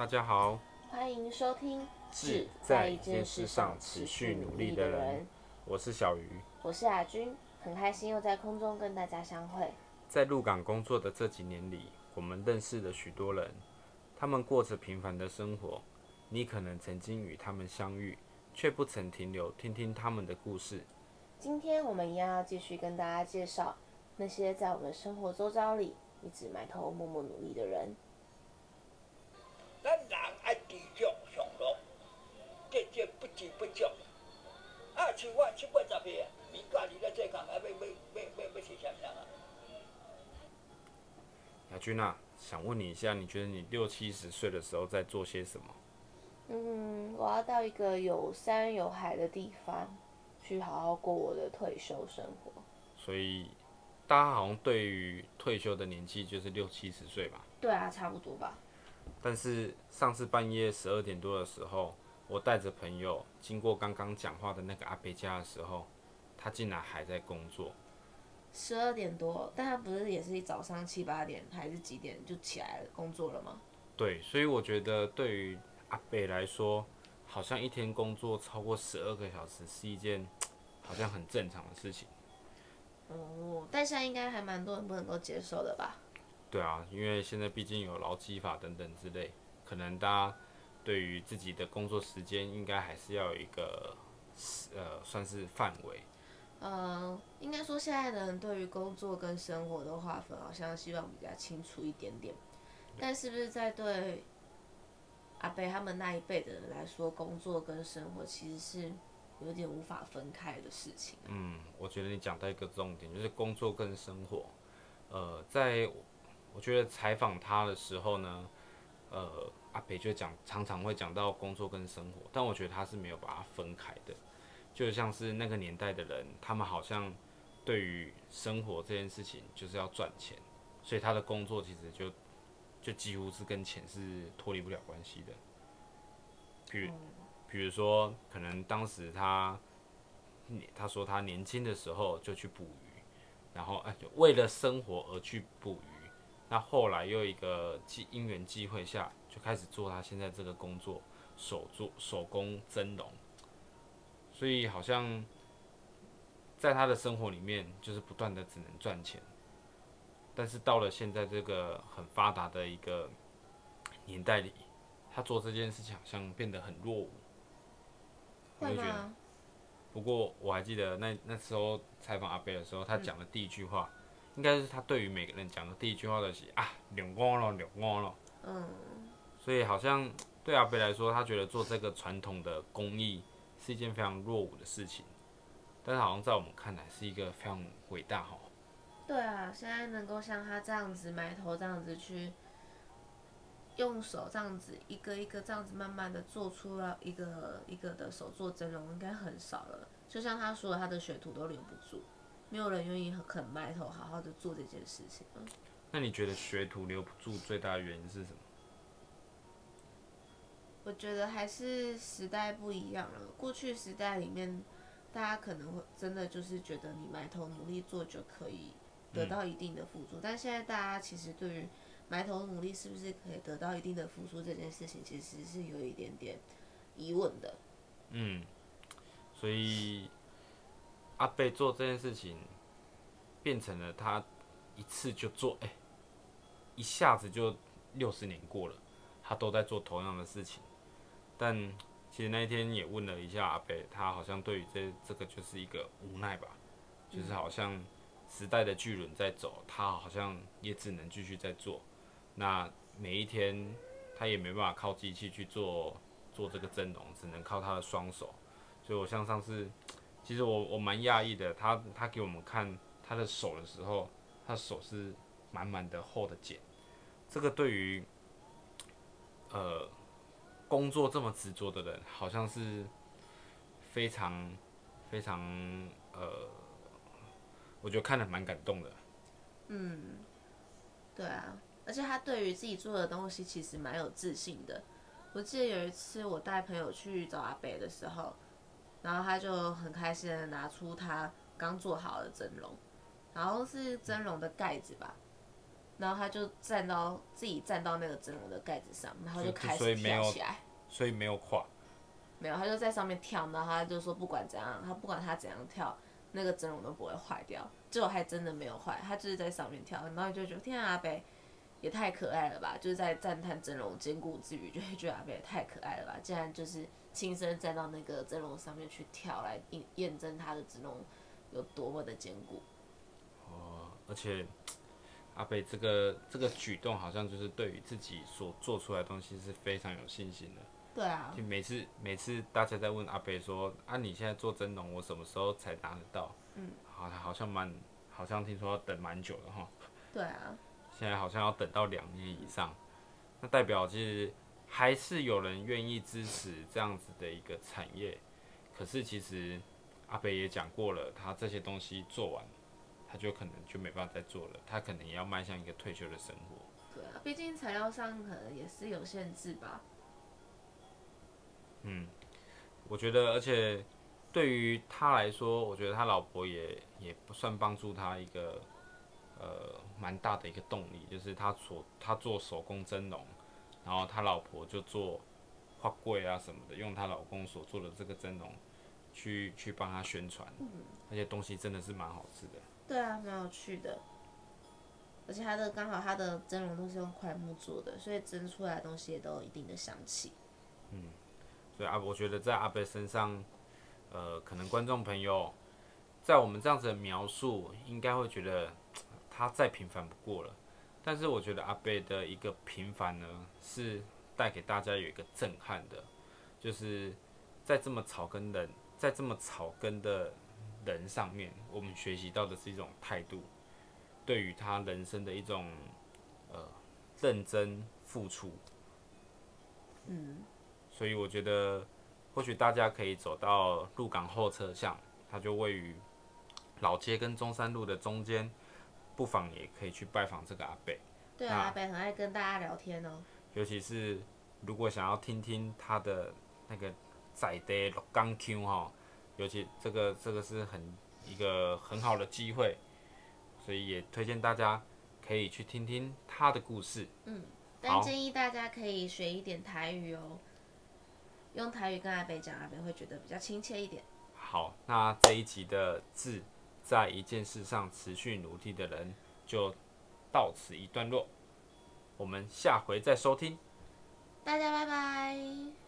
大家好，欢迎收听《志在一件事上持续努力的人》，我是小鱼，我是亚军，很开心又在空中跟大家相会。在鹿港工作的这几年里，我们认识了许多人，他们过着平凡的生活。你可能曾经与他们相遇，却不曾停留听听他们的故事。今天我们一样要继续跟大家介绍那些在我们生活周遭里一直埋头默默努力的人。节节不知不足。啊，像我七八十岁啊，年家己咧做工，啊，要要要要要是啥物人啊？亚军啊，想问你一下，你觉得你六七十岁的时候在做些什么？嗯，我要到一个有山有海的地方，去好好过我的退休生活。所以大家好像对于退休的年纪就是六七十岁吧。对啊，差不多吧。但是上次半夜十二点多的时候，我带着朋友经过刚刚讲话的那个阿伯家的时候，他竟然还在工作。十二点多，但他不是也是早上七八点还是几点就起来工作了吗？对，所以我觉得对于阿贝来说，好像一天工作超过十二个小时是一件 好像很正常的事情。哦，但现在应该还蛮多人不能够接受的吧？对啊，因为现在毕竟有劳基法等等之类，可能大家对于自己的工作时间应该还是要有一个呃算是范围。呃，应该说现在的人对于工作跟生活的划分，好像希望比较清楚一点点。但是不是在对阿贝他们那一辈的人来说，工作跟生活其实是有点无法分开的事情？嗯，我觉得你讲到一个重点，就是工作跟生活。呃，在我觉得采访他的时候呢，呃，阿北就讲常常会讲到工作跟生活，但我觉得他是没有把它分开的。就像是那个年代的人，他们好像对于生活这件事情就是要赚钱，所以他的工作其实就就几乎是跟钱是脱离不了关系的。比如，比如说，可能当时他，他说他年轻的时候就去捕鱼，然后哎，就为了生活而去捕鱼。那后来又一个机因缘机会下，就开始做他现在这个工作，手做手工蒸笼。所以好像在他的生活里面，就是不断的只能赚钱，但是到了现在这个很发达的一个年代里，他做这件事情好像变得很落伍。会吗？不过我还记得那那时候采访阿贝的时候，他讲的第一句话，应该是他对于每个人讲的第一句话都是啊，两光了，两光了。嗯。所以好像对阿贝来说，他觉得做这个传统的工艺。是一件非常落伍的事情，但是好像在我们看来是一个非常伟大哈。对啊，现在能够像他这样子埋头这样子去用手这样子一个一个这样子慢慢的做出了一个一个的手作真容，应该很少了。就像他说，他的学徒都留不住，没有人愿意肯埋头好好的做这件事情那你觉得学徒留不住最大的原因是什么？我觉得还是时代不一样了。过去时代里面，大家可能会真的就是觉得你埋头努力做就可以得到一定的付出，但现在大家其实对于埋头努力是不是可以得到一定的付出这件事情，其实是有一点点疑问的。嗯，所以阿贝做这件事情，变成了他一次就做，哎，一下子就六十年过了，他都在做同样的事情。但其实那一天也问了一下阿北，他好像对于这这个就是一个无奈吧，就是好像时代的巨轮在走，他好像也只能继续在做。那每一天他也没办法靠机器去做做这个蒸笼，只能靠他的双手。所以我像上次，其实我我蛮讶异的，他他给我们看他的手的时候，他手是满满的厚的茧。这个对于呃。工作这么执着的人，好像是非常非常呃，我觉得看的蛮感动的。嗯，对啊，而且他对于自己做的东西其实蛮有自信的。我记得有一次我带朋友去找阿北的时候，然后他就很开心的拿出他刚做好的蒸笼，然后是蒸笼的盖子吧，然后他就站到自己站到那个蒸笼的盖子上，然后就就开始跳起来。所以没有垮。没有，他就在上面跳，然后他就说不管怎样，他不管他怎样跳，那个蒸笼都不会坏掉。结果还真的没有坏，他就是在上面跳，然后你就觉得天啊，阿北也太可爱了吧！就是在赞叹整容坚固之余，就会觉得阿北也太可爱了吧！竟然就是亲身站到那个蒸笼上面去跳，来验验证他的整容有多么的坚固。哦，而且 阿北这个这个举动，好像就是对于自己所做出来的东西是非常有信心的。对啊，就每次每次大家在问阿北说啊，你现在做蒸笼，我什么时候才拿得到？嗯，好，好像蛮，好像听说要等蛮久的哈。对啊，现在好像要等到两年以上，那代表其实还是有人愿意支持这样子的一个产业。可是其实阿北也讲过了，他这些东西做完，他就可能就没办法再做了，他可能也要迈向一个退休的生活。对啊，毕竟材料上可能也是有限制吧。嗯我觉得，而且对于他来说，我觉得他老婆也也不算帮助他一个呃蛮大的一个动力，就是他所他做手工蒸笼，然后他老婆就做花柜啊什么的，用她老公所做的这个蒸笼去去帮他宣传，而且东西真的是蛮好吃的。对啊，蛮有趣的。而且他的刚好他的蒸笼都是用块木做的，所以蒸出来的东西也都有一定的香气。所以阿，我觉得在阿伯身上，呃，可能观众朋友在我们这样子的描述，应该会觉得他再平凡不过了。但是我觉得阿贝的一个平凡呢，是带给大家有一个震撼的，就是在这么草根人，在这么草根的人上面，我们学习到的是一种态度，对于他人生的一种呃认真付出。嗯，所以我觉得，或许大家可以走到鹿港后车巷，它就位于老街跟中山路的中间，不妨也可以去拜访这个阿贝。对啊，阿北很爱跟大家聊天哦。尤其是如果想要听听他的那个在地六港腔哈，尤其这个这个是很一个很好的机会，所以也推荐大家可以去听听他的故事。嗯但建议大家可以学一点台语哦，用台语跟阿北讲，阿北会觉得比较亲切一点。好，那这一集的字在一件事上持续努力的人就到此一段落，我们下回再收听。大家拜拜。